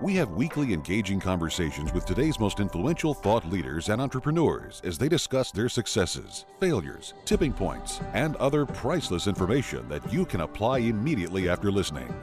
We have weekly engaging conversations with today's most influential thought leaders and entrepreneurs as they discuss their successes, failures, tipping points, and other priceless information that you can apply immediately after listening.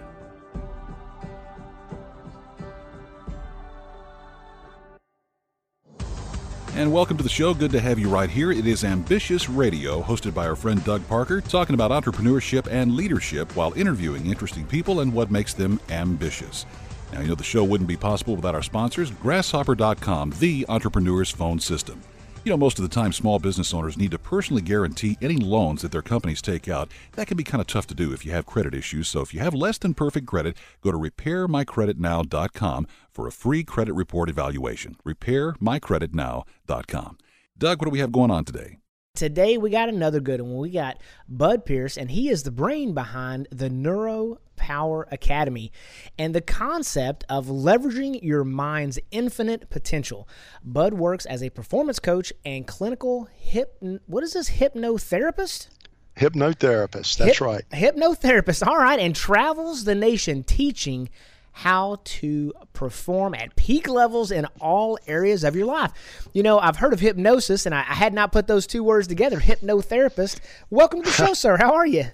And welcome to the show. Good to have you right here. It is Ambitious Radio, hosted by our friend Doug Parker, talking about entrepreneurship and leadership while interviewing interesting people and what makes them ambitious. Now, you know the show wouldn't be possible without our sponsors, Grasshopper.com, the entrepreneur's phone system. You know, most of the time, small business owners need to personally guarantee any loans that their companies take out. That can be kind of tough to do if you have credit issues. So if you have less than perfect credit, go to repairmycreditnow.com for a free credit report evaluation. Repairmycreditnow.com. Doug, what do we have going on today? Today we got another good one. We got Bud Pierce, and he is the brain behind the Neuro Power Academy and the concept of leveraging your mind's infinite potential. Bud works as a performance coach and clinical hip. What is this hypnotherapist? Hypnotherapist. That's hip, right. Hypnotherapist. All right, and travels the nation teaching how to perform at peak levels in all areas of your life. You know, I've heard of hypnosis, and I, I had not put those two words together. Hypnotherapist. Welcome to the show, sir. How are you?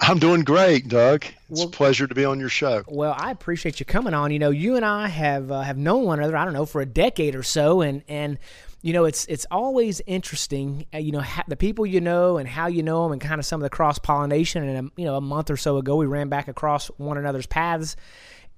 I'm doing great, Doug. It's well, a pleasure to be on your show. Well, I appreciate you coming on. You know, you and I have uh, have known one another. I don't know for a decade or so, and and you know, it's it's always interesting. Uh, you know, ha- the people you know and how you know them, and kind of some of the cross pollination. And um, you know, a month or so ago, we ran back across one another's paths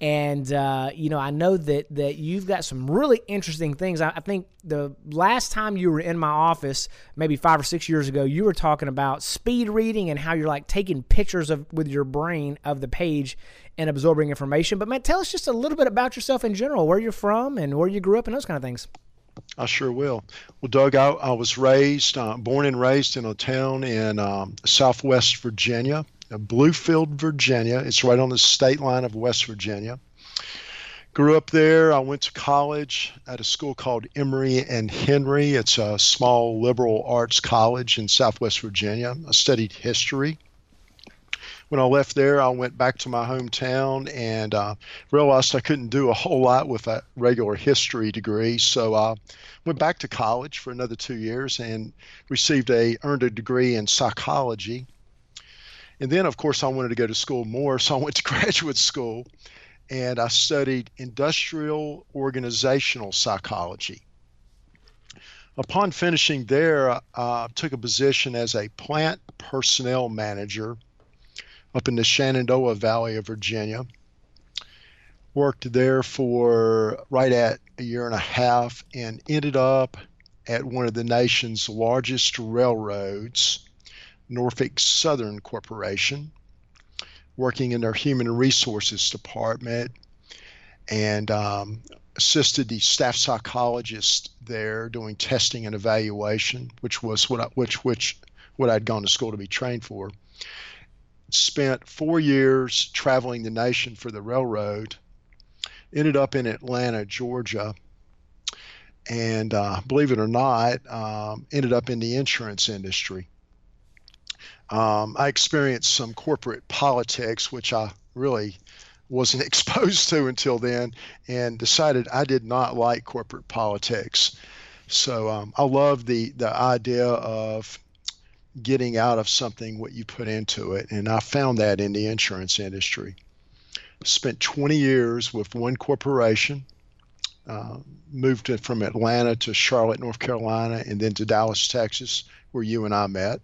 and uh, you know, I know that that you've got some really interesting things. I, I, think the last time you were in my office, maybe five or six years ago, you were talking about speed reading and how you're like taking pictures of with your brain of the page and absorbing information. But man, tell us just a little bit about yourself in general, where you're from and where you grew up and those kind of things. I sure will. Well, Doug, I, I was raised, uh, born and raised in a town in um, Southwest Virginia Bluefield, Virginia. It's right on the state line of West Virginia. Grew up there. I went to college at a school called Emory and Henry. It's a small liberal arts college in Southwest Virginia. I studied history. When I left there, I went back to my hometown and uh, realized I couldn't do a whole lot with a regular history degree. So I went back to college for another two years and received a earned a degree in psychology and then, of course, I wanted to go to school more, so I went to graduate school and I studied industrial organizational psychology. Upon finishing there, I took a position as a plant personnel manager up in the Shenandoah Valley of Virginia. Worked there for right at a year and a half and ended up at one of the nation's largest railroads Norfolk Southern Corporation, working in their human resources department, and um, assisted the staff psychologist there doing testing and evaluation, which was what I, which which what I'd gone to school to be trained for. Spent four years traveling the nation for the railroad. Ended up in Atlanta, Georgia, and uh, believe it or not, um, ended up in the insurance industry. Um, I experienced some corporate politics, which I really wasn't exposed to until then, and decided I did not like corporate politics. So um, I love the the idea of getting out of something what you put into it, and I found that in the insurance industry. Spent 20 years with one corporation. Uh, moved from Atlanta to Charlotte, North Carolina, and then to Dallas, Texas, where you and I met.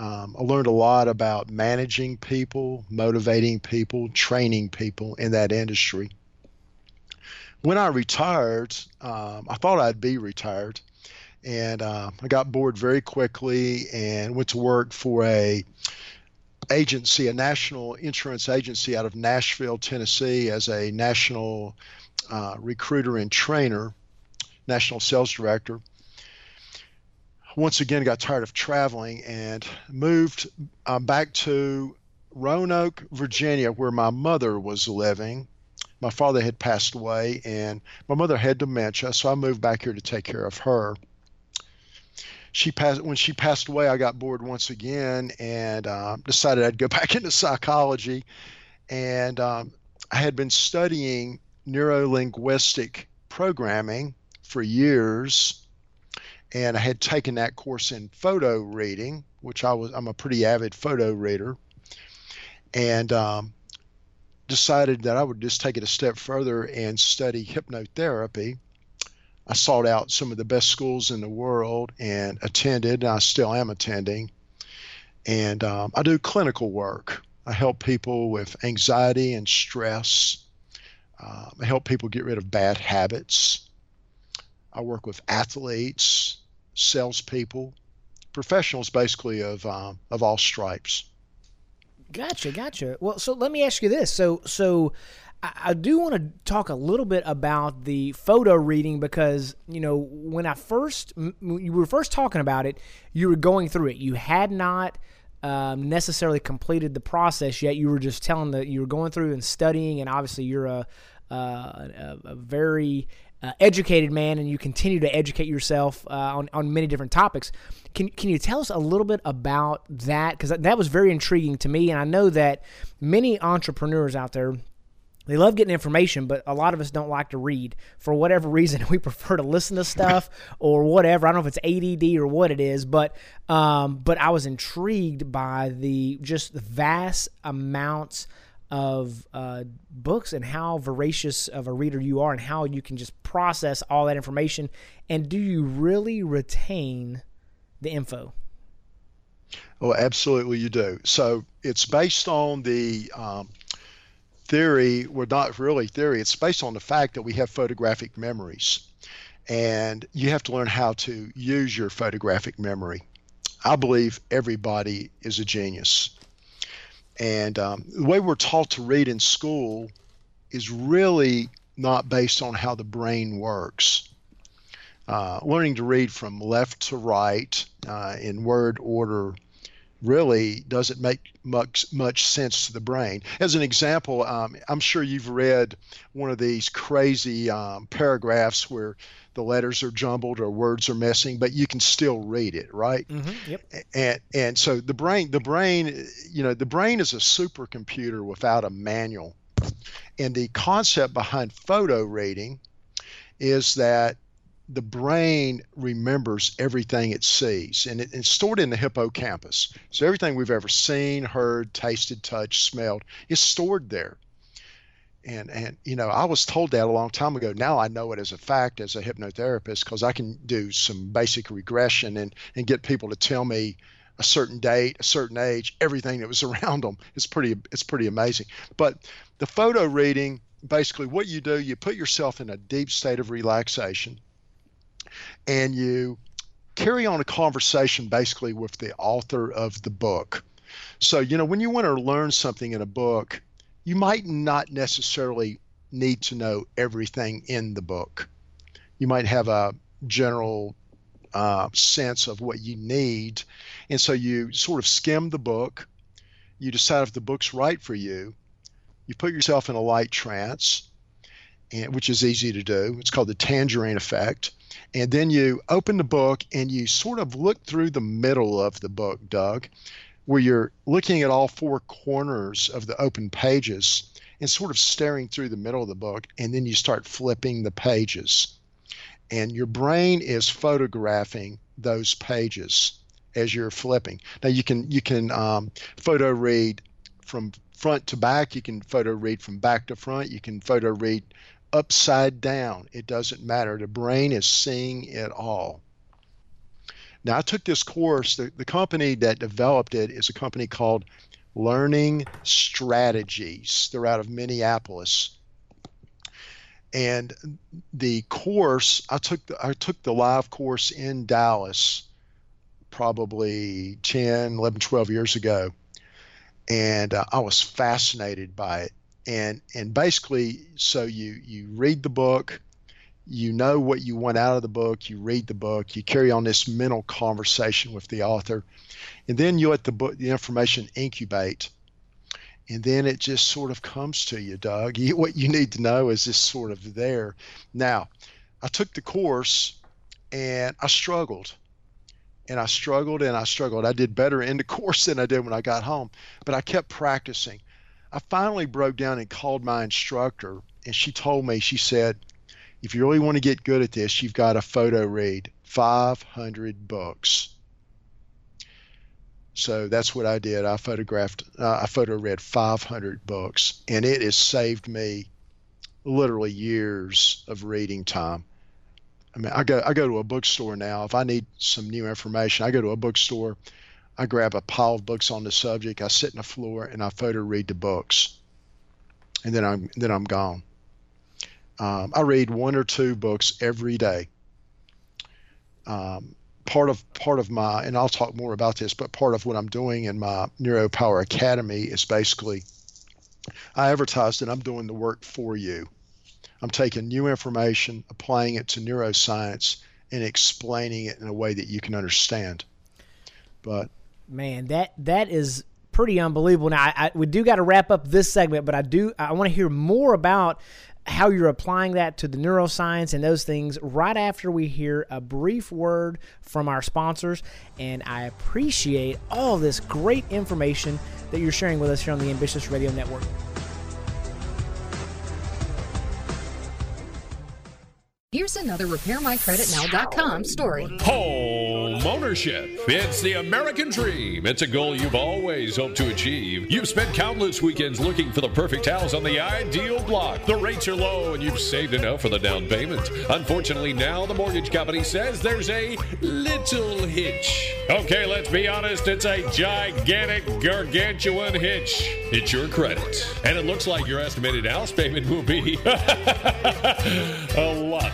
Um, I learned a lot about managing people, motivating people, training people in that industry. When I retired, um, I thought I'd be retired, and uh, I got bored very quickly and went to work for a agency, a national insurance agency out of Nashville, Tennessee, as a national uh, recruiter and trainer, national sales director once again got tired of traveling and moved uh, back to Roanoke, Virginia, where my mother was living. My father had passed away, and my mother had dementia, so I moved back here to take care of her. She passed when she passed away. I got bored once again and uh, decided I'd go back into psychology. And um, I had been studying neuro linguistic programming for years, and I had taken that course in photo reading, which I was I'm a pretty avid photo reader, and um, decided that I would just take it a step further and study hypnotherapy. I sought out some of the best schools in the world and attended, and I still am attending. And um, I do clinical work. I help people with anxiety and stress. Um, I help people get rid of bad habits. I work with athletes, salespeople, professionals basically of um, of all stripes. Gotcha, gotcha. Well, so let me ask you this. So, so I, do want to talk a little bit about the photo reading because you know when I first you were first talking about it, you were going through it. You had not um, necessarily completed the process yet. You were just telling that you were going through and studying, and obviously you're a uh, a, a, very uh, educated man, and you continue to educate yourself uh, on on many different topics. Can can you tell us a little bit about that? Because that was very intriguing to me, and I know that many entrepreneurs out there they love getting information, but a lot of us don't like to read for whatever reason. We prefer to listen to stuff or whatever. I don't know if it's ADD or what it is, but um, but I was intrigued by the just vast amounts of uh, books and how voracious of a reader you are, and how you can just process all that information. And do you really retain the info? Oh, absolutely, you do. So it's based on the um, theory, well, not really theory, it's based on the fact that we have photographic memories. And you have to learn how to use your photographic memory. I believe everybody is a genius. And um, the way we're taught to read in school is really not based on how the brain works. Uh, learning to read from left to right uh, in word order really doesn't make much much sense to the brain. As an example, um, I'm sure you've read one of these crazy um, paragraphs where the letters are jumbled or words are missing, but you can still read it, right? Mm-hmm, yep. And and so the brain, the brain, you know, the brain is a supercomputer without a manual. And the concept behind photo reading is that the brain remembers everything it sees and it, it's stored in the hippocampus. So everything we've ever seen, heard, tasted, touched, smelled is stored there. And and you know, I was told that a long time ago. Now I know it as a fact as a hypnotherapist because I can do some basic regression and and get people to tell me a certain date, a certain age, everything that was around them. It's pretty it's pretty amazing. But the photo reading basically what you do, you put yourself in a deep state of relaxation and you carry on a conversation basically with the author of the book. So, you know, when you want to learn something in a book, you might not necessarily need to know everything in the book. You might have a general uh, sense of what you need. And so you sort of skim the book, you decide if the book's right for you, you put yourself in a light trance, and, which is easy to do. It's called the tangerine effect. And then you open the book and you sort of look through the middle of the book, Doug, where you're looking at all four corners of the open pages and sort of staring through the middle of the book. And then you start flipping the pages. And your brain is photographing those pages as you're flipping. Now you can you can um, photo read from front to back. You can photo read from back to front. You can photo read upside down. It doesn't matter. The brain is seeing it all. Now, I took this course. The, the company that developed it is a company called Learning Strategies. They're out of Minneapolis. And the course, I took the, I took the live course in Dallas probably 10, 11, 12 years ago. And uh, I was fascinated by it and and basically so you you read the book you know what you want out of the book, you read the book, you carry on this mental conversation with the author, and then you let the book, the information incubate, and then it just sort of comes to you, Doug. You, what you need to know is just sort of there. Now, I took the course, and I struggled, and I struggled and I struggled. I did better in the course than I did when I got home, but I kept practicing. I finally broke down and called my instructor, and she told me, she said, if you really want to get good at this, you've got to photo read 500 books. So that's what I did. I photographed, uh, I photo read 500 books, and it has saved me literally years of reading time. I mean, I go I go to a bookstore now. If I need some new information, I go to a bookstore. I grab a pile of books on the subject. I sit on the floor and I photo read the books, and then I'm then I'm gone. Um, I read one or two books every day. Um, part of part of my and I'll talk more about this, but part of what I'm doing in my Neuropower Academy is basically I advertise that I'm doing the work for you. I'm taking new information, applying it to neuroscience, and explaining it in a way that you can understand. But man, that that is pretty unbelievable. Now, I, I we do got to wrap up this segment, but I do I want to hear more about how you're applying that to the neuroscience and those things right after we hear a brief word from our sponsors. And I appreciate all this great information that you're sharing with us here on the Ambitious Radio Network. Here's another RepairMyCreditNow.com story. Home ownership. It's the American dream. It's a goal you've always hoped to achieve. You've spent countless weekends looking for the perfect house on the ideal block. The rates are low and you've saved enough for the down payment. Unfortunately, now the mortgage company says there's a little hitch. Okay, let's be honest, it's a gigantic, gargantuan hitch. It's your credit. And it looks like your estimated house payment will be a lot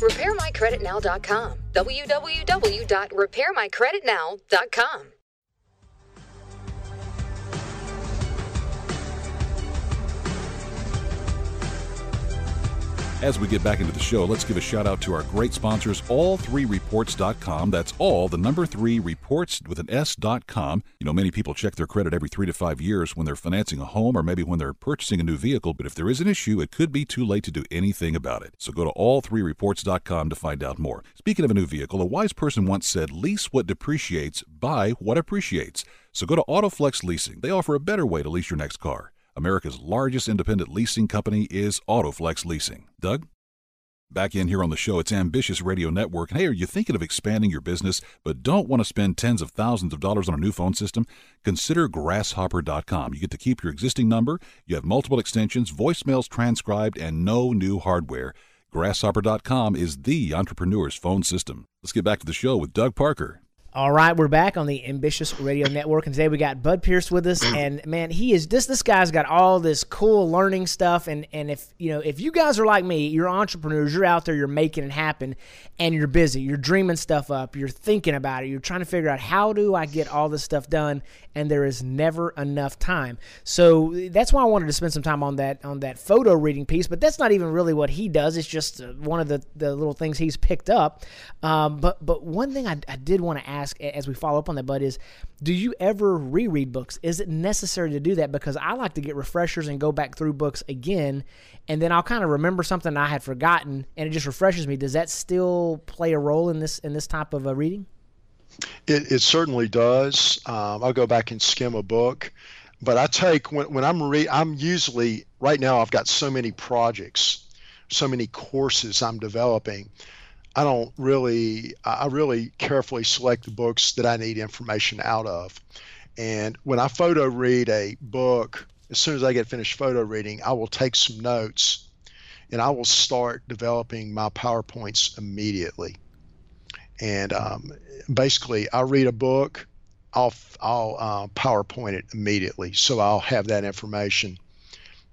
RepairMyCreditNow.com. www.repairmycreditnow.com. As we get back into the show, let's give a shout out to our great sponsors, all3reports.com. That's all, the number three reports with an S.com. You know, many people check their credit every three to five years when they're financing a home or maybe when they're purchasing a new vehicle, but if there is an issue, it could be too late to do anything about it. So go to all3reports.com to find out more. Speaking of a new vehicle, a wise person once said, lease what depreciates, buy what appreciates. So go to Autoflex Leasing. They offer a better way to lease your next car. America's largest independent leasing company is Autoflex Leasing. Doug? Back in here on the show, it's Ambitious Radio Network. And hey, are you thinking of expanding your business but don't want to spend tens of thousands of dollars on a new phone system? Consider Grasshopper.com. You get to keep your existing number, you have multiple extensions, voicemails transcribed, and no new hardware. Grasshopper.com is the entrepreneur's phone system. Let's get back to the show with Doug Parker. All right, we're back on the Ambitious Radio Network, and today we got Bud Pierce with us. And man, he is this this guy's got all this cool learning stuff. And and if you know if you guys are like me, you're entrepreneurs, you're out there, you're making it happen, and you're busy, you're dreaming stuff up, you're thinking about it, you're trying to figure out how do I get all this stuff done, and there is never enough time. So that's why I wanted to spend some time on that on that photo reading piece. But that's not even really what he does. It's just uh, one of the the little things he's picked up. Um, but but one thing I, I did want to ask ask as we follow up on that, Bud, is do you ever reread books? Is it necessary to do that? Because I like to get refreshers and go back through books again, and then I'll kind of remember something I had forgotten, and it just refreshes me. Does that still play a role in this in this type of a reading? It, it certainly does. Um, I'll go back and skim a book, but I take when when I'm re I'm usually right now I've got so many projects, so many courses I'm developing I don't really, I really carefully select the books that I need information out of. And when I photo read a book, as soon as I get finished photo reading, I will take some notes and I will start developing my PowerPoints immediately. And um, basically, I read a book, I'll I'll uh, PowerPoint it immediately, so I'll have that information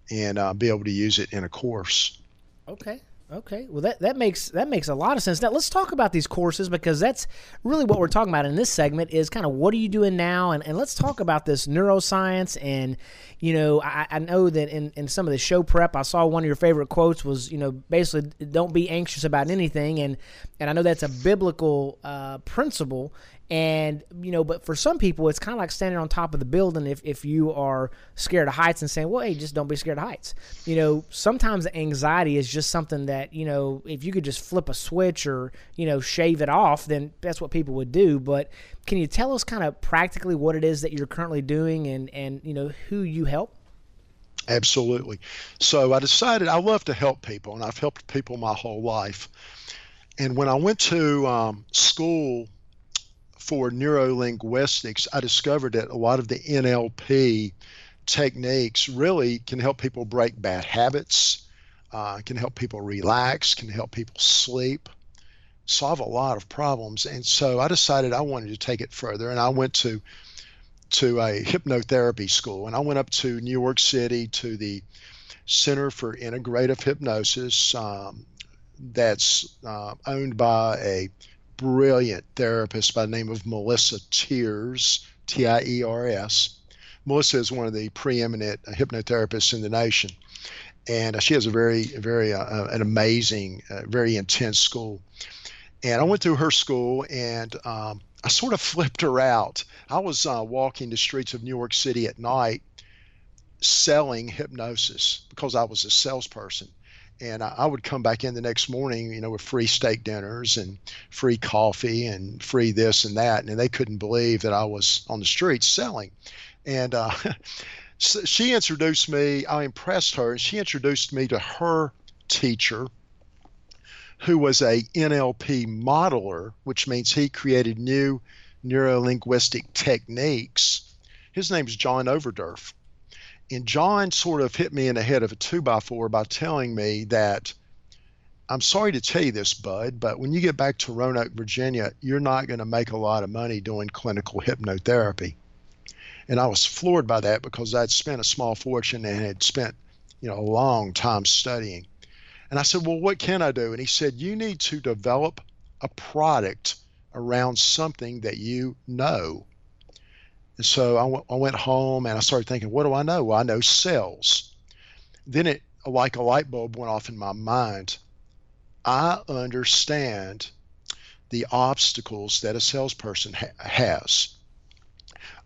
and uh, be able to use it in a course. Okay. Okay, well that, that makes that makes a lot of sense. Now let's talk about these courses because that's really what we're talking about in this segment is kind of what are you doing now, and, and let's talk about this neuroscience. And you know, I, I know that in, in some of the show prep, I saw one of your favorite quotes was you know basically don't be anxious about anything, and and I know that's a biblical uh, principle, and, you know, but for some people, it's kind of like standing on top of the building if, if you are scared of heights and saying, well, hey, just don't be scared of heights. You know, sometimes anxiety is just something that, you know, if you could just flip a switch or, you know, shave it off, then that's what people would do. But can you tell us kind of practically what it is that you're currently doing and, and you know, who you help? Absolutely. So I decided I love to help people, and I've helped people my whole life. And when I went to um, school for neurolinguistics, I discovered that a lot of the NLP techniques really can help people break bad habits, uh, can help people relax, can help people sleep, solve a lot of problems. And so I decided I wanted to take it further, and I went to to a hypnotherapy school, and I went up to New York City to the Center for Integrative Hypnosis. Um, that's uh, owned by a brilliant therapist by the name of Melissa Tiers, T I E R S. Melissa is one of the preeminent hypnotherapists in the nation, and she has a very, very uh, uh, an amazing, uh, very intense school. And I went through her school, and um, I sort of flipped her out. I was uh, walking the streets of New York City at night, selling hypnosis because I was a salesperson and I, I, would come back in the next morning, you know, with free steak dinners and free coffee and free this and that, and they couldn't believe that I was on the streets selling. And uh, so she introduced me. I impressed her, and she introduced me to her teacher, who was a NLP modeler, which means he created new neurolinguistic techniques. His name name's John Overdurf and John sort of hit me in the head of a two by four by telling me that I'm sorry to tell you this, Bud, but when you get back to Roanoke, Virginia, you're not going to make a lot of money doing clinical hypnotherapy. And I was floored by that because I'd spent a small fortune and had spent, you know, a long time studying. And I said, Well, what can I do? And he said, You need to develop a product around something that you know. And so I, w- I went home and I started thinking, what do I know? Well, I know cells. Then it, like a light bulb, went off in my mind. I understand the obstacles that a salesperson ha- has.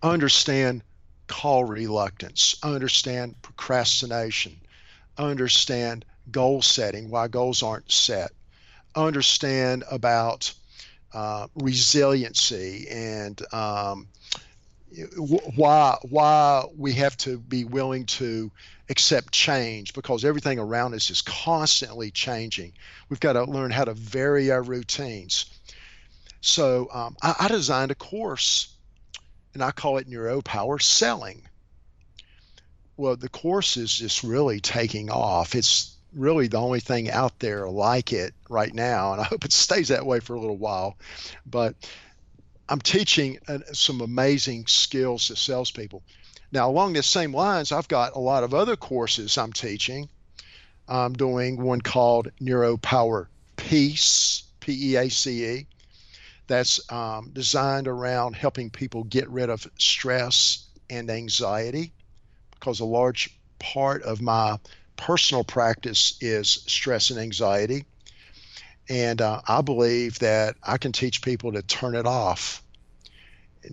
Understand call reluctance. Understand procrastination. Understand goal setting, why goals aren't set. Understand about uh, resiliency and um, why why we have to be willing to accept change because everything around us is constantly changing. We've got to learn how to vary our routines. So um, I, I designed a course, and I call it Neuropower Selling. Well, the course is just really taking off. It's really the only thing out there like it right now, and I hope it stays that way for a little while. But I'm teaching uh, some amazing skills to salespeople. Now, along the same lines, I've got a lot of other courses I'm teaching. I'm doing one called Neuropower Peace, P E A C E. That's um, designed around helping people get rid of stress and anxiety because a large part of my personal practice is stress and anxiety. And uh, I believe that I can teach people to turn it off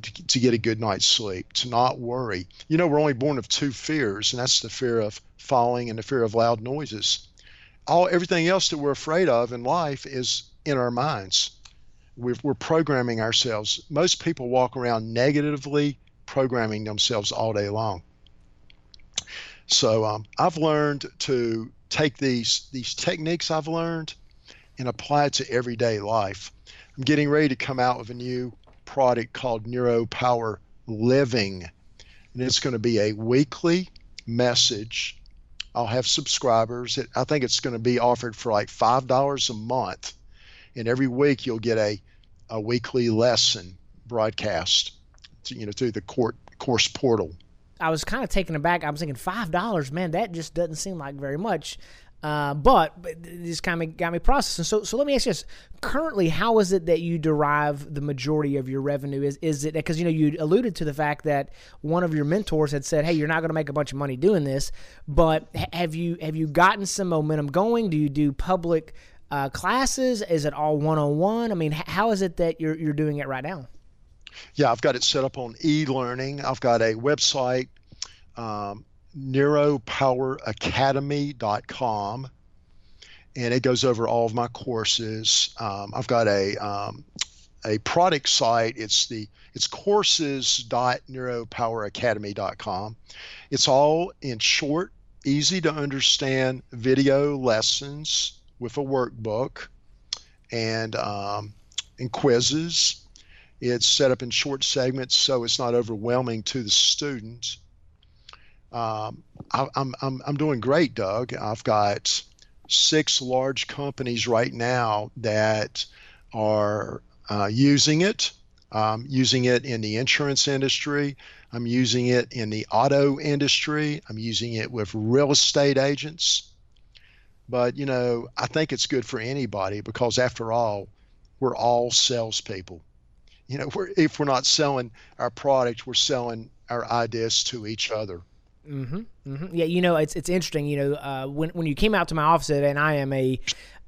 to, to, get a good night's sleep, to not worry. You know, we're only born of two fears, and that's the fear of falling and the fear of loud noises. All everything else that we're afraid of in life is in our minds. We're, we're programming ourselves. Most people walk around negatively programming themselves all day long. So um, I've learned to take these these techniques I've learned and apply it to everyday life. I'm getting ready to come out with a new product called Neuropower Living. And it's going to be a weekly message. I'll have subscribers. I think it's going to be offered for like $5 a month. And every week you'll get a a weekly lesson broadcast, to, you know, through the court course portal. I was kind of taken aback. I was thinking five dollars, man, that just doesn't seem like very much. Uh, but, but this kind of got me processing. So, so let me ask you this: Currently, how is it that you derive the majority of your revenue? Is is it because you know you alluded to the fact that one of your mentors had said, "Hey, you're not going to make a bunch of money doing this," but have you have you gotten some momentum going? Do you do public uh, classes? Is it all one on one? I mean, how is it that you're you're doing it right now? Yeah, I've got it set up on e-learning. I've got a website. Um, neuropoweracademy.com and it goes over all of my courses. Um, I've got a um, a product site. It's the it's courses.neuropoweracademy.com. It's all in short, easy to understand video lessons with a workbook and um, and quizzes. It's set up in short segments so it's not overwhelming to the student um, I, I'm, I'm, I'm doing great, Doug. I've got six large companies right now that are uh, using it. Using it in the insurance industry. I'm using it in the auto industry. I'm using it with real estate agents. But, you know, I think it's good for anybody because, after all, we're all salespeople. You know, we're, if we're not selling our product, we're selling our ideas to each other. Mm-hmm, mm-hmm. Yeah, you know, it's it's interesting. You know, uh, when when you came out to my office, and I am a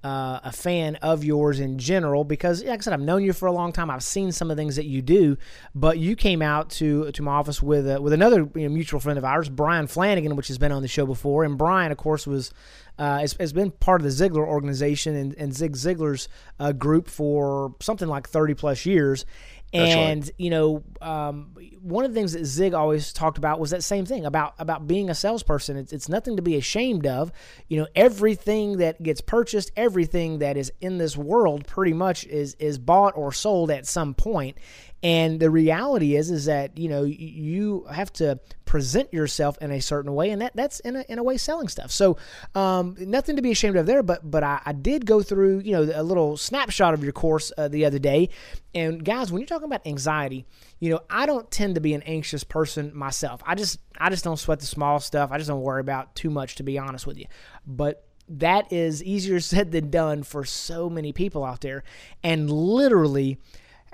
uh, a fan of yours in general because, like I said, I've known you for a long time. I've seen some of the things that you do, but you came out to to my office with uh, with another you know, mutual friend of ours, Brian Flanagan, which has been on the show before, and Brian, of course, was uh, has, has, been part of the Ziglar organization and, and Zig Ziglar's uh, group for something like 30 plus years. And right. you know, um, one of the things that Zig always talked about was that same thing about about being a salesperson. It's, it's nothing to be ashamed of. You know, everything that gets purchased, everything that is in this world, pretty much is is bought or sold at some point. And the reality is, is that you know you have to present yourself in a certain way, and that that's in a, in a way selling stuff. So um, nothing to be ashamed of there. But but I, I, did go through you know a little snapshot of your course uh, the other day, and guys, when you're talking about anxiety, you know I don't tend to be an anxious person myself. I just I just don't sweat the small stuff. I just don't worry about too much, to be honest with you. But that is easier said than done for so many people out there, and literally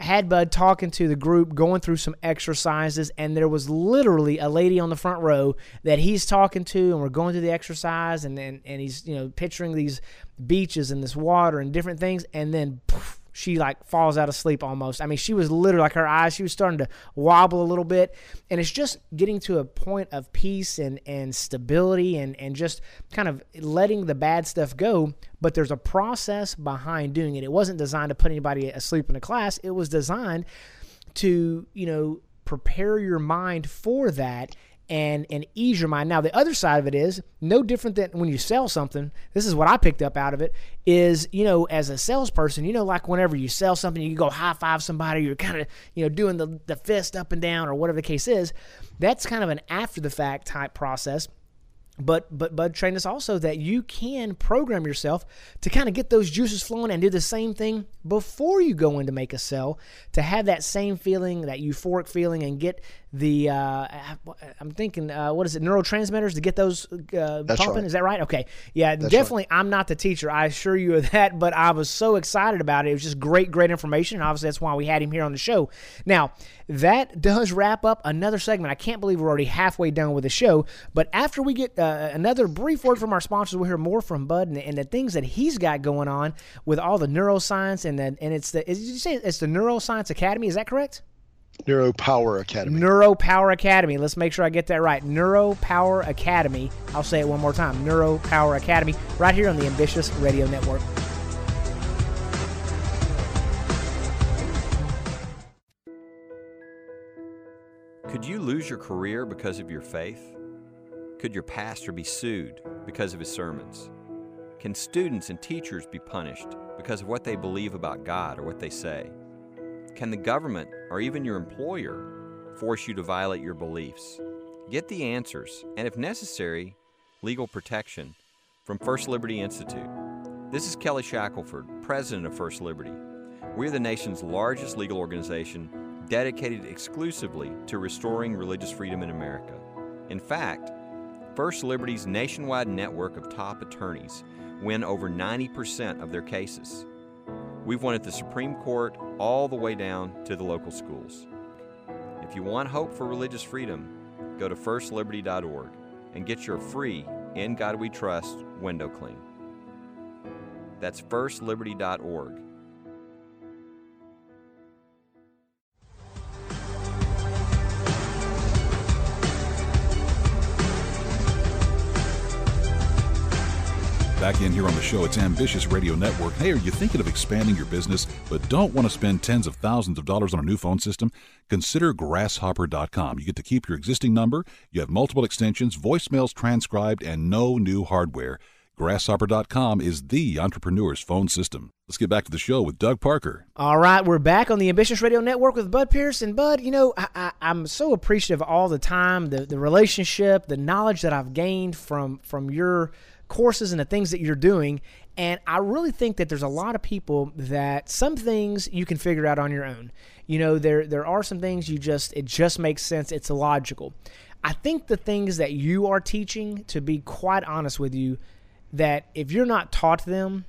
had Bud talking to the group, going through some exercises, and there was literally a lady on the front row that he's talking to, and we're going through the exercise, and and, and he's you know picturing these beaches and this water and different things, and then poof, she like falls out of sleep almost. I mean, she was literally like her eyes, she was starting to wobble a little bit. And it's just getting to a point of peace and, and stability and, and just kind of letting the bad stuff go. But there's a process behind doing it. It wasn't designed to put anybody asleep in a class, it was designed to, you know, prepare your mind for that and and ease your mind. Now the other side of it is no different than when you sell something. This is what I picked up out of it is you know as a salesperson, you know like whenever you sell something, you go high five somebody, you're kind of you know doing the the fist up and down or whatever the case is. That's kind of an after the fact type process but but Bud trained us also that you can program yourself to kind of get those juices flowing and do the same thing before you go in to make a sell to have that same feeling, that euphoric feeling, and get the uh, I'm thinking uh, what is it neurotransmitters to get those uh, pumping? Right. Is that right? Okay, yeah, That's definitely. Right. I'm not the teacher, I assure you of that, but I was so excited about it. It was just great, great information, and obviously that's why we had him here on the show. Now that does wrap up another segment. I can't believe we're already halfway done with the show, but after we get uh, another brief word from our sponsors, we'll hear more from Bud and, and, the things that he's got going on with all the neuroscience and the, and it's the. Did you say it's the Neuroscience Academy? Is that correct? Neuropower Academy. Neuropower Academy. Let's make sure I get that right. Neuropower Academy. I'll say it one more time. Neuropower Academy, right here on the Ambitious Radio Network. Could you lose your career because of your faith? Could your pastor be sued because of his sermons? Can students and teachers be punished because of what they believe about God or what they say? Can the government or even your employer force you to violate your beliefs? Get the answers, and if necessary, legal protection from First Liberty Institute. This is Kelly Shackelford, president of First Liberty. We're the nation's largest legal organization dedicated exclusively to restoring religious freedom in America. In fact, First Liberty's nationwide network of top attorneys win over 90% of their cases. We've won at the Supreme Court all the way down to the local schools. If you want hope for religious freedom, go to firstliberty.org and get your free In God We Trust window clean. That's firstliberty.org. Back in here on the show, it's Ambitious Radio Network. Hey, are you thinking of expanding your business but don't want to spend tens of thousands of dollars on a new phone system? Consider grasshopper.com. You get to keep your existing number, you have multiple extensions, voicemails transcribed, and no new hardware. Grasshopper.com is the entrepreneur's phone system. Let's get back to the show with Doug Parker. All right, we're back on the Ambitious Radio Network with Bud Pierce. And Bud, you know, I, am so appreciative all the time, the, the relationship, the knowledge that I've gained from from your courses and the things that you're doing. And I really think that there's a lot of people that some things you can figure out on your own. You know, there there are some things you just it just makes sense. It's illogical. I think the things that you are teaching, to be quite honest with you, that if you're not taught them,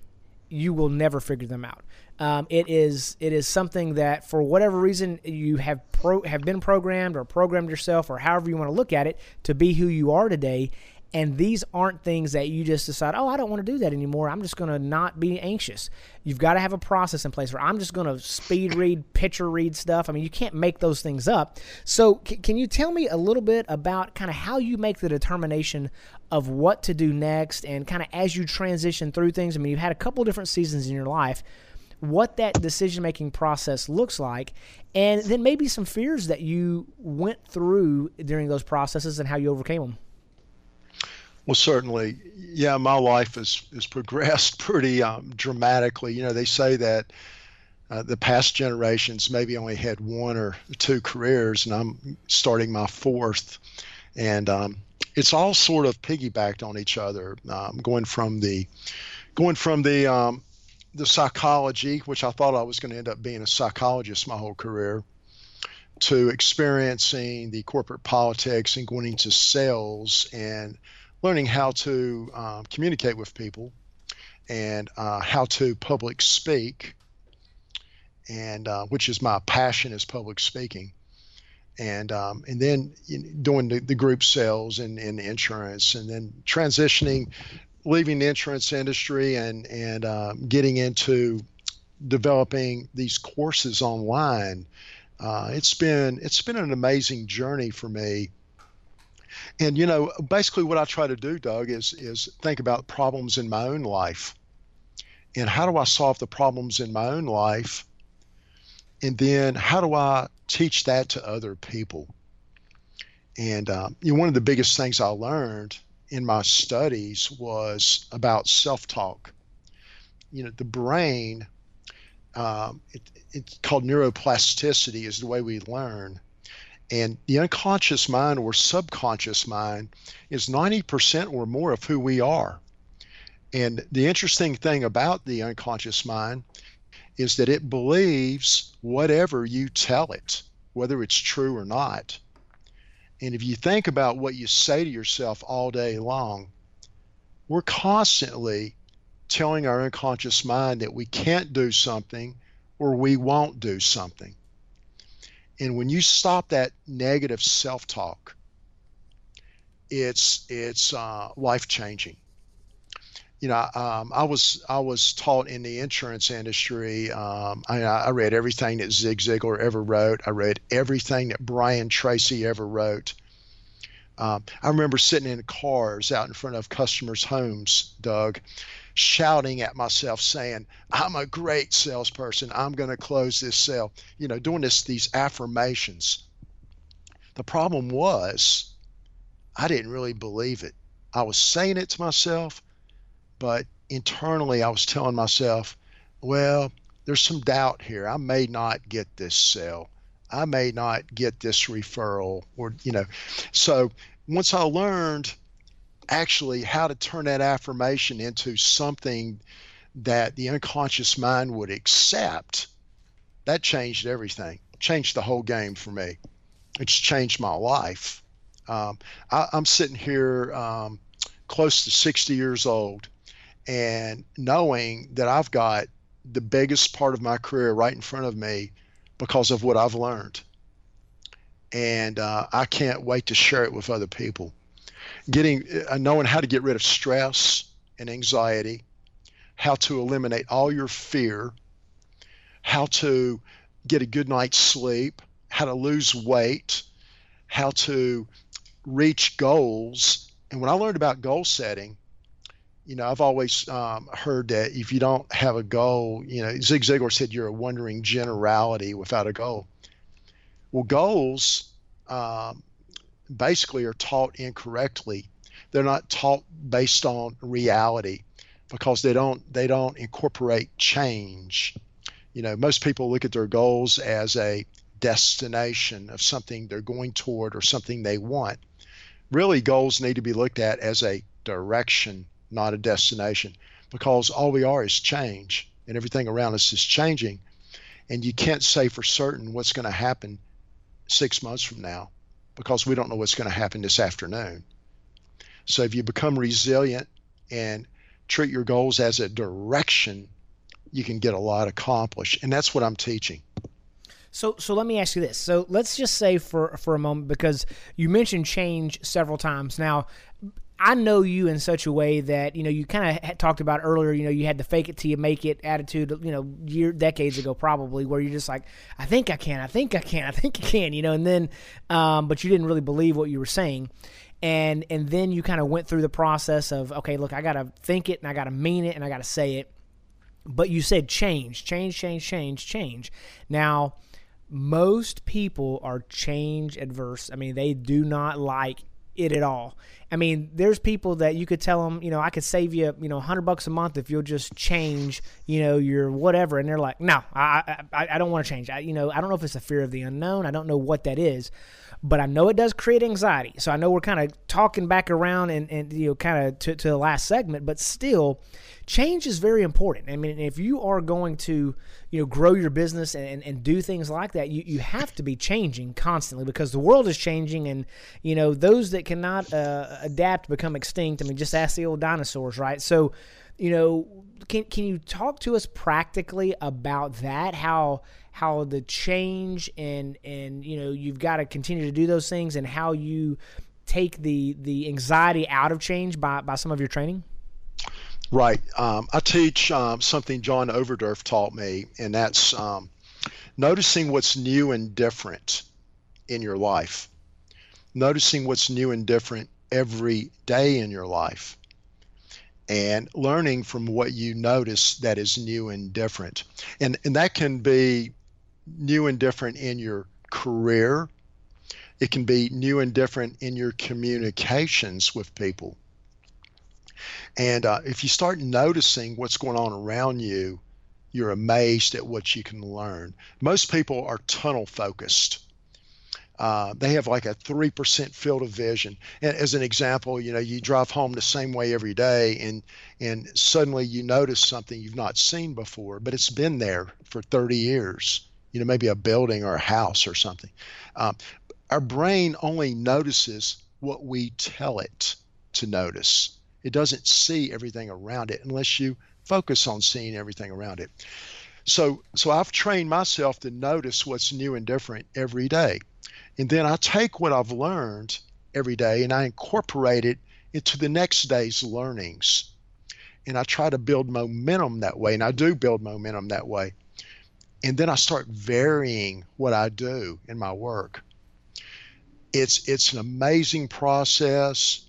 you will never figure them out. Um, it is it is something that for whatever reason you have pro, have been programmed or programmed yourself or however you want to look at it to be who you are today and these aren't things that you just decide, oh, I don't want to do that anymore. I'm just going to not be anxious. You've got to have a process in place where I'm just going to speed read, picture read stuff. I mean, you can't make those things up. So, c- can you tell me a little bit about kind of how you make the determination of what to do next and kind of as you transition through things? I mean, you've had a couple different seasons in your life what that decision making process looks like, and then maybe some fears that you went through during those processes and how you overcame them. Well, certainly, yeah. My life has has progressed pretty um, dramatically. You know, they say that uh, the past generations maybe only had one or two careers, and I'm starting my fourth, and um, it's all sort of piggybacked on each other. Um, going from the going from the um, the psychology, which I thought I was going to end up being a psychologist my whole career, to experiencing the corporate politics and going into sales and learning how to um, communicate with people and uh, how to public speak, and uh, which is my passion is public speaking, and um, and then doing the, the group sales and, and insurance, and then transitioning, leaving the insurance industry and and um, getting into developing these courses online. Uh, it's been it's been an amazing journey for me and you know, basically what I try to do, Doug, is is think about problems in my own life. And how do I solve the problems in my own life? And then how do I teach that to other people? And um, you know, one of the biggest things I learned in my studies was about self-talk. You know, the brain, um, it, it's called neuroplasticity, is the way we learn. And the unconscious mind or subconscious mind is 90% or more of who we are. And the interesting thing about the unconscious mind is that it believes whatever you tell it, whether it's true or not. And if you think about what you say to yourself all day long, we're constantly telling our unconscious mind that we can't do something or we won't do something. And when you stop that negative self-talk, it's it's uh, life changing. You know, um, I was I was taught in the insurance industry. Um, I, I read everything that Zig Ziglar ever wrote. I read everything that Brian Tracy ever wrote. Um, I remember sitting in cars out in front of customers' homes, Doug, shouting at myself saying i'm a great salesperson. I'm going to close this sale. You know doing this these affirmations. The problem was i didn't really believe it. I was saying it to myself but internally i was telling myself well there's some doubt here. I may not get this sale. I may not get this referral or you know. So once i learned actually how to turn that affirmation into something that the unconscious mind would accept that changed everything, changed the whole game for me. It's changed my life. Um, I, am sitting here um, close to 60 years old and knowing that I've got the biggest part of my career right in front of me because of what I've learned. And uh, I can't wait to share it with other people. Getting, uh, knowing how to get rid of stress and anxiety, how to eliminate all your fear, how to get a good night's sleep, how to lose weight, how to reach goals. And when I learned about goal setting, you know, I've always um, heard that if you don't have a goal, you know, Zig Ziglar said you're a wandering generality without a goal. Well, goals um, basically are taught incorrectly. They're not taught based on reality because they don't they don't incorporate change. You know, most people look at their goals as a destination of something they're going toward or something they want. Really, goals need to be looked at as a direction not a destination, because all we are is change, and everything around us is changing. And you can't say for certain what's going to happen six months from now because we don't know what's going to happen this afternoon. So if you become resilient and treat your goals as a direction, you can get a lot accomplished. And that's what I'm teaching. So, so let me ask you this. So, let's just say for for a moment, because you mentioned change several times. Now, I know you in such a way that you know you kind of talked about earlier. You know, you had the fake it till you make it attitude. You know, year decades ago probably, where you're just like, I think I can, I think I can, I think I can. You know, and then, um, but you didn't really believe what you were saying, and and then you kind of went through the process of okay, look, I got to think it and I got to mean it and I got to say it. But you said change, change, change, change, change. Now, most people are change adverse. I mean, they do not like it at all. I mean, there's people that you could tell them, you know, I could save you, you know, hundred bucks a month if you'll just change, you know, your whatever, and they're like, no, I, I, I don't want to change. I, you know, I don't know if it's a fear of the unknown. I don't know what that is, but I know it does create anxiety. So I know we're kind of talking back around and, and you know, kind of to, to the last segment, but still, change is very important. I mean, if you are going to, you know, grow your business and, and do things like that, you, you have to be changing constantly because the world is changing and, you know, those that cannot uh, adapt become extinct. I mean, just ask the old dinosaurs, right? So, you know, can, can you talk to us practically about that? How, how the change and, and, you know, you've got to continue to do those things and how you take the, the anxiety out of change by, by some of your training? Right. Um, I teach um, something John Overdurf taught me, and that's um, noticing what's new and different in your life. Noticing what's new and different every day in your life. And learning from what you notice that is new and different. And, and that can be new and different in your career. It can be new and different in your communications with people and uh, if you start noticing what's going on around you, you're amazed at what you can learn. Most people are tunnel focused. Uh, they have like a 3% field of vision. And as an example, you know, you drive home the same way every day and, and suddenly you notice something you've not seen before, but it's been there for 30 years, you know, maybe a building or a house or something. Um, our brain only notices what we tell it to notice. It doesn't see everything around it unless you focus on seeing everything around it. So, so I've trained myself to notice what's new and different every day. And then I take what I've learned every day and I incorporate it into the next day's learnings. And I try to build momentum that way. And I do build momentum that way. And then I start varying what I do in my work. It's it's an amazing process.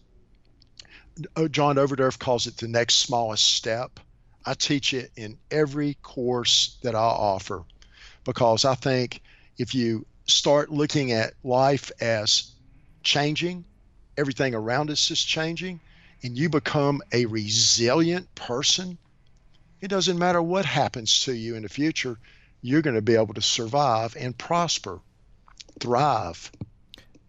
Oh, John Overdurf calls it the next smallest step. I teach it in every course that I offer because I think if you start looking at life as changing, everything around us is changing, and you become a resilient person, it doesn't matter what happens to you in the future, you're going to be able to survive and prosper, thrive.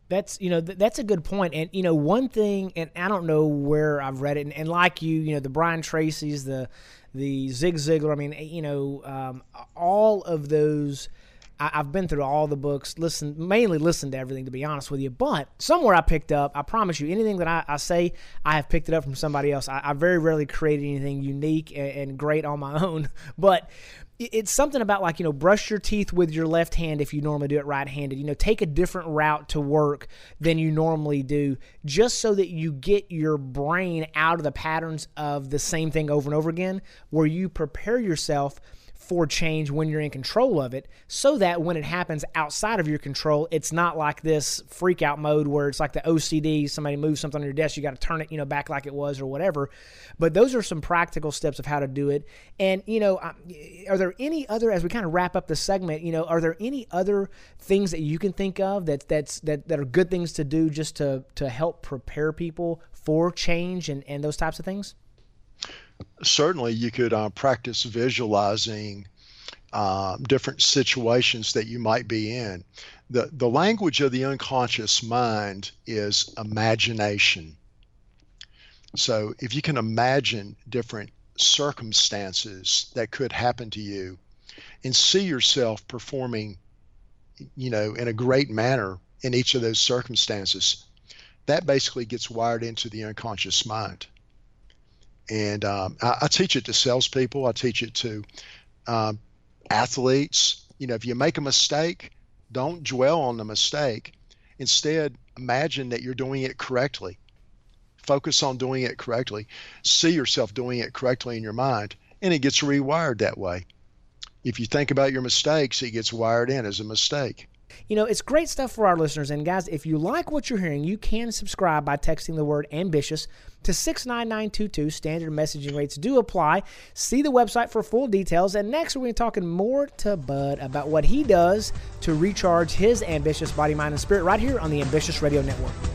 That's you know th- that's a good point. and you know one thing, and I don't know where I've read it, and, and like you, you know the Brian Tracy's, the the Zig Ziglar. I mean, you know, um, all of those. I, have been through all the books, listen mainly listened to everything to be honest with you. But somewhere I picked up, I promise you, anything that I, I say, I have picked it up from somebody else. I, I very rarely create anything unique and, and great on my own. But it's something about like you know brush your teeth with your left hand if you normally do it right-handed. You know take a different route to work than you normally do just so that you get your brain out of the patterns of the same thing over and over again where you prepare yourself for change when you're in control of it so that when it happens outside of your control it's not like this freak out mode where it's like the OCD somebody moves something on your desk you got to turn it you know back like it was or whatever. But those are some practical steps of how to do it. And you know are there any other as we kind of wrap up the segment you know are there any other things that you can think of that that's that, that are good things to do just to to help prepare people for change and and those types of things certainly you could uh, practice visualizing uh, different situations that you might be in. The, the language of the unconscious mind is imagination. So if you can imagine different circumstances that could happen to you and see yourself performing, you know, in a great manner in each of those circumstances, that basically gets wired into the unconscious mind and um, I, I, teach it to salespeople. I teach it to um, athletes. You know, if you make a mistake, don't dwell on the mistake. Instead, imagine that you're doing it correctly. Focus on doing it correctly. See yourself doing it correctly in your mind, and it gets rewired that way. If you think about your mistakes, it gets wired in as a mistake. You know, it's great stuff for our listeners. And guys, if you like what you're hearing, you can subscribe by texting the word ambitious to 69922. Standard messaging rates do apply. See the website for full details. And next, we're going to be talking more to Bud about what he does to recharge his ambitious body, mind, and spirit right here on the Ambitious Radio Network.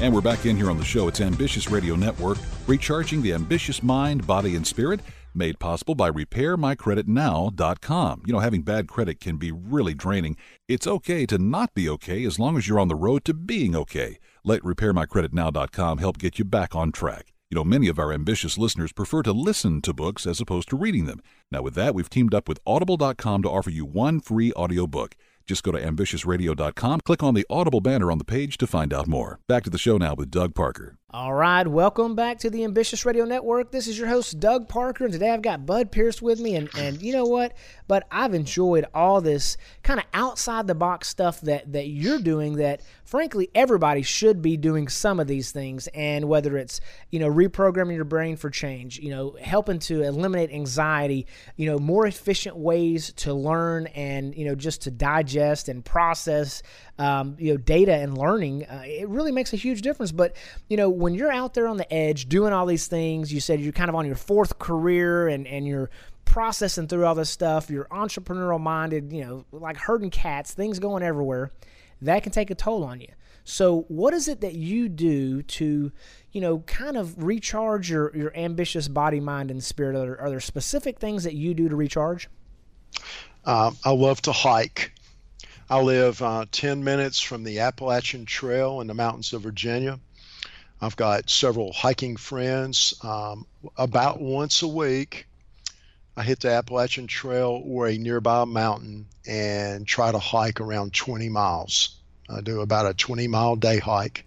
And we're back in here on the show. It's Ambitious Radio Network, recharging the ambitious mind, body, and spirit, made possible by RepairMyCreditNow.com. You know, having bad credit can be really draining. It's okay to not be okay as long as you're on the road to being okay. Let RepairMyCreditNow.com help get you back on track. You know, many of our ambitious listeners prefer to listen to books as opposed to reading them. Now, with that, we've teamed up with Audible.com to offer you one free audiobook. Just go to ambitiousradio.com, click on the Audible banner on the page to find out more. Back to the show now with Doug Parker. All right, welcome back to the Ambitious Radio Network. This is your host, Doug Parker, and today I've got Bud Pierce with me. And, and you know what? Bud I've enjoyed all this kind of outside the box stuff that, that you're doing that, frankly, everybody should be doing some of these things. And whether it's, you know, reprogramming your brain for change, you know, helping to eliminate anxiety, you know, more efficient ways to learn and, you know, just to digest and process um, you know data and learning, uh, it really makes a huge difference. But you know when you're out there on the edge doing all these things, you said you're kind of on your fourth career and and you're processing through all this stuff. You're entrepreneurial minded, you know, like herding cats, things going everywhere. That can take a toll on you. So, what is it that you do to, you know, kind of recharge your, your ambitious body, mind, and spirit? Are there, are there specific things that you do to recharge? Uh, I love to hike. I live uh, 10 minutes from the Appalachian Trail in the mountains of Virginia. I've got several hiking friends. Um, about once a week, I hit the Appalachian Trail or a nearby mountain and try to hike around 20 miles. I do about a 20 mile day hike.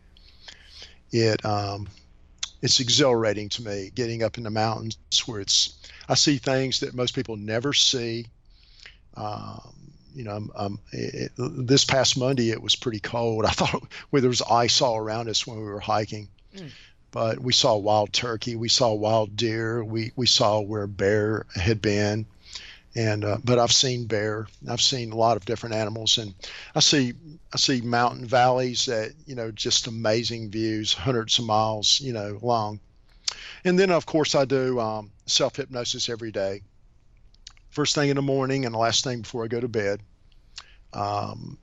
It um, it's exhilarating to me getting up in the mountains where it's I see things that most people never see. Um, you know, um, it, this past Monday it was pretty cold. I thought well, there was ice all around us when we were hiking, but we saw wild turkey, we saw wild deer, we we saw where bear had been, and uh, but I've seen bear, I've seen a lot of different animals, and I see I see mountain valleys that you know just amazing views, hundreds of miles you know long, and then of course I do um, self hypnosis every day. First thing in the morning and the last thing before I go to bed. Um,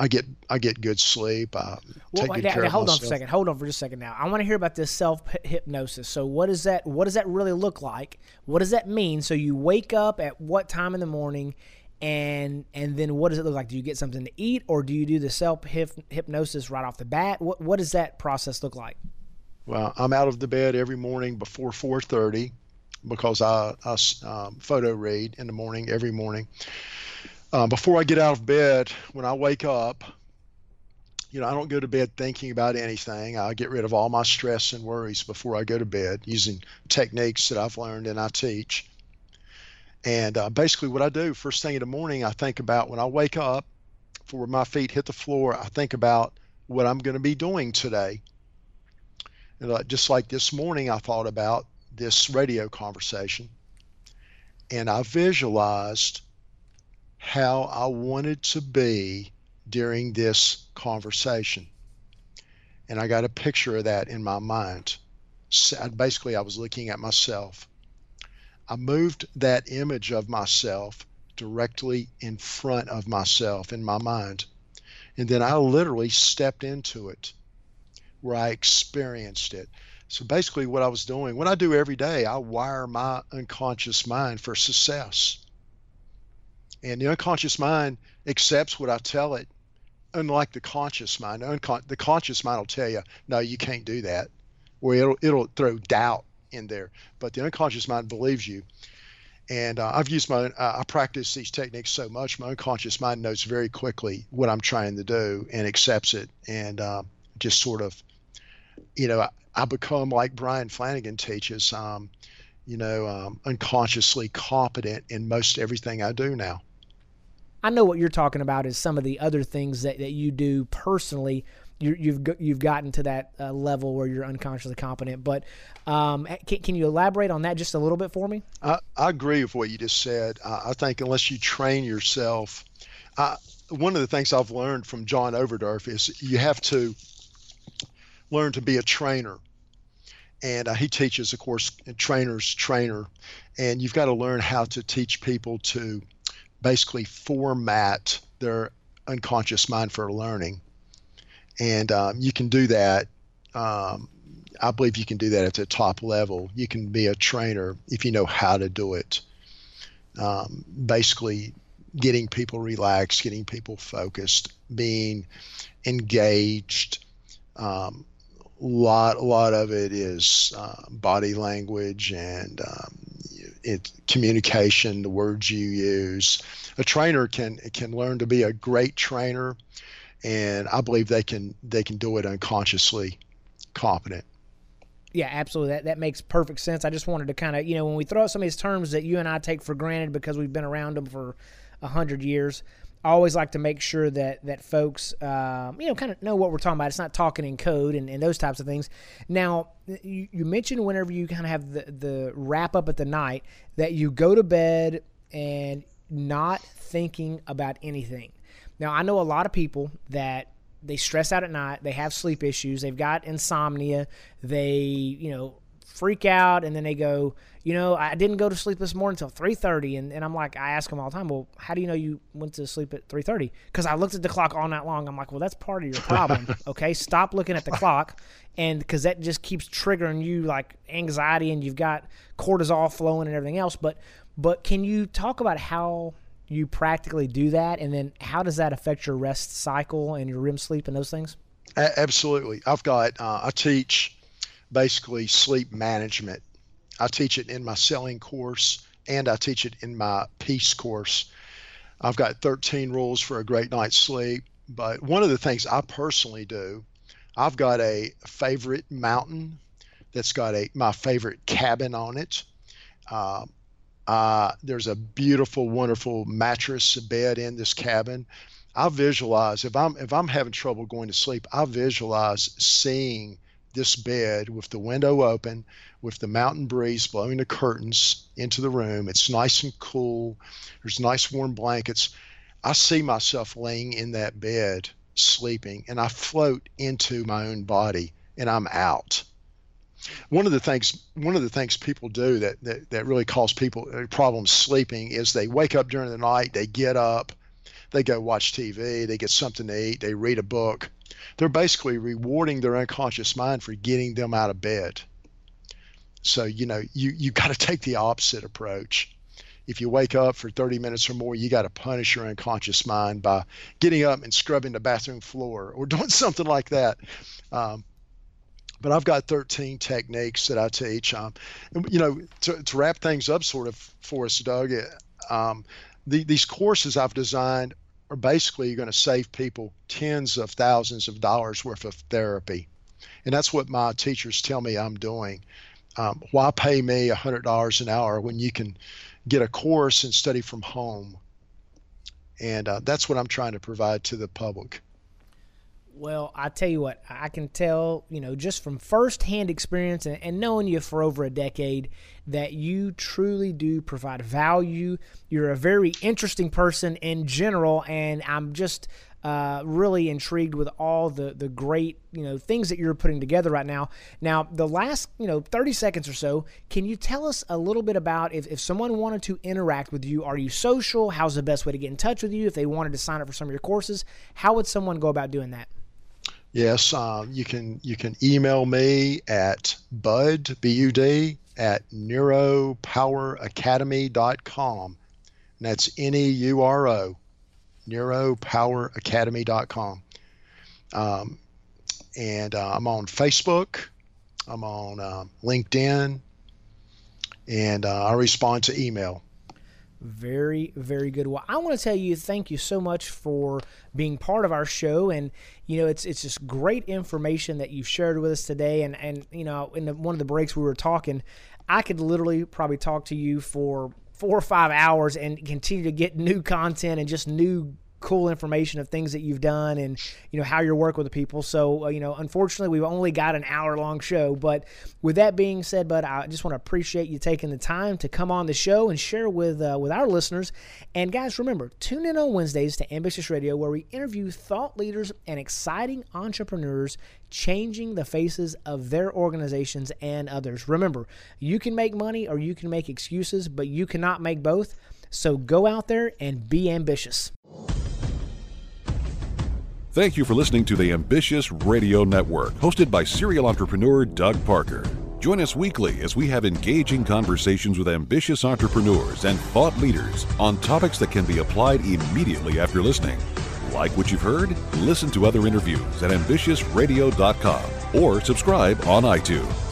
I get I get good sleep. I well, take good now, care now, hold on for a second. Hold on for just a second. Now I want to hear about this self hypnosis. So what does that what does that really look like? What does that mean? So you wake up at what time in the morning, and and then what does it look like? Do you get something to eat, or do you do the self hypnosis right off the bat? What what does that process look like? Well, I'm out of the bed every morning before 4:30 because I, I um, photo read in the morning every morning. Uh, before I get out of bed, when I wake up, you know, I don't go to bed thinking about anything. I get rid of all my stress and worries before I go to bed using techniques that I've learned and I teach. And uh, basically, what I do first thing in the morning, I think about when I wake up, before my feet hit the floor, I think about what I'm going to be doing today. And uh, just like this morning, I thought about this radio conversation and I visualized how I wanted to be during this conversation. And I got a picture of that in my mind. Basically, I was looking at myself. I moved that image of myself directly in front of myself in my mind. And then I literally stepped into it where I experienced it. So basically, what I was doing, what I do every day, I wire my unconscious mind for success. And the unconscious mind accepts what I tell it, unlike the conscious mind. Uncon- the conscious mind will tell you, no, you can't do that, or it'll, it'll throw doubt in there. But the unconscious mind believes you. And uh, I've used my, uh, I practice these techniques so much, my unconscious mind knows very quickly what I'm trying to do and accepts it and uh, just sort of, you know, I become like Brian Flanagan teaches, um, you know, um, unconsciously competent in most everything I do now. I know what you're talking about is some of the other things that, that you do personally. you have you've gotten to that uh, level where you're unconsciously competent, but um, can, can you elaborate on that just a little bit for me? I, I agree with what you just said. I think unless you train yourself, I, one of the things I've learned from John Overdurf is you have to learn to be a trainer. And uh, he teaches, of course, trainers trainer. And you've got to learn how to teach people to basically format their unconscious mind for learning. And um, you can do that. Um, I believe you can do that at the top level. You can be a trainer if you know how to do it. Um, basically, getting people relaxed, getting people focused, being engaged, um, lot a lot of it is uh, body language and um, it communication the words you use a trainer can can learn to be a great trainer and i believe they can they can do it unconsciously competent yeah, absolutely. That that makes perfect sense. I just wanted to kind of, you know, when we throw out some of these terms that you and I take for granted because we've been around them for a hundred years, I always like to make sure that that folks, um, you know, kind of know what we're talking about. It's not talking in code and, and those types of things. Now, you, you mentioned whenever you kind of have the, the wrap up at the night that you go to bed and not thinking about anything. Now, I know a lot of people that they stress out at night, they have sleep issues, they've got insomnia, they, you know, freak out and then they go, you know, I didn't go to sleep this morning until 3:30 and, and I'm like I ask them all the time, "Well, how do you know you went to sleep at 3:30?" Cuz I looked at the clock all night long. I'm like, "Well, that's part of your problem." okay? Stop looking at the clock and cuz that just keeps triggering you like anxiety and you've got cortisol flowing and everything else, but but can you talk about how you practically do that and then how does that affect your rest cycle and your REM sleep and those things? A- absolutely. I've got uh, I teach basically sleep management. I teach it in my selling course and I teach it in my peace course. I've got 13 rules for a great night's sleep. But one of the things I personally do, I've got a favorite mountain that's got a my favorite cabin on it. Uh, uh, there's a beautiful, wonderful mattress bed in this cabin. I visualize if I'm if I'm having trouble going to sleep, I visualize seeing this bed with the window open, with the mountain breeze blowing the curtains into the room. It's nice and cool. There's nice warm blankets. I see myself laying in that bed sleeping and I float into my own body and I'm out one of the things one of the things people do that, that that really cause people problems sleeping is they wake up during the night they get up they go watch tv they get something to eat they read a book. They're basically rewarding their unconscious mind for getting them out of bed. So you know you you got to take the opposite approach. If you wake up for 30 minutes or more you got to punish your unconscious mind by getting up and scrubbing the bathroom floor or doing something like that. Um, but I've got 13 techniques that I teach. Um, and, you know, to, to, wrap things up sort of for us, Doug, um, the, these courses I've designed are basically you're going to save people tens of thousands of dollars worth of therapy. And that's what my teachers tell me I'm doing. Um, why pay me $100 an hour when you can get a course and study from home? And uh, that's what I'm trying to provide to the public. Well, I tell you what, I can tell, you know, just from firsthand experience and, and, knowing you for over a decade, that you truly do provide value. You're a very interesting person in general, and I'm just uh, really intrigued with all the the great you know things that you're putting together right now. Now, the last you know 30 seconds or so, can you tell us a little bit about if, if someone wanted to interact with you? Are you social? How's the best way to get in touch with you? If they wanted to sign up for some of your courses, how would someone go about doing that? Yes, um, you can you can email me at bud b u d at neuropoweracademy.com. And that's N E U R O, neuropoweracademy.com. Um, and uh, I'm on Facebook, I'm on um, LinkedIn, and uh, I respond to email. Very, very good. Well, I want to tell you thank you so much for being part of our show, and you know it's it's just great information that you've shared with us today. And and you know in the, one of the breaks we were talking, I could literally probably talk to you for four or five hours and continue to get new content and just new cool information of things that you've done and you know how you're working with the people. So uh, you know, unfortunately, we've only got an hour long show. But with that being said, bud, I just want to appreciate you taking the time to come on the show and share with uh, with our listeners. And guys, remember, tune in on Wednesdays to Ambitious Radio, where we interview thought leaders and exciting entrepreneurs changing the faces of their organizations and others. Remember, you can make money or you can make excuses, but you cannot make both. So go out there and be ambitious. Thank you for listening to the Ambitious Radio Network, hosted by serial entrepreneur Doug Parker. Join us weekly as we have engaging conversations with ambitious entrepreneurs and thought leaders on topics that can be applied immediately after listening. Like what you've heard? Listen to other interviews at ambitiousradio.com or subscribe on iTunes.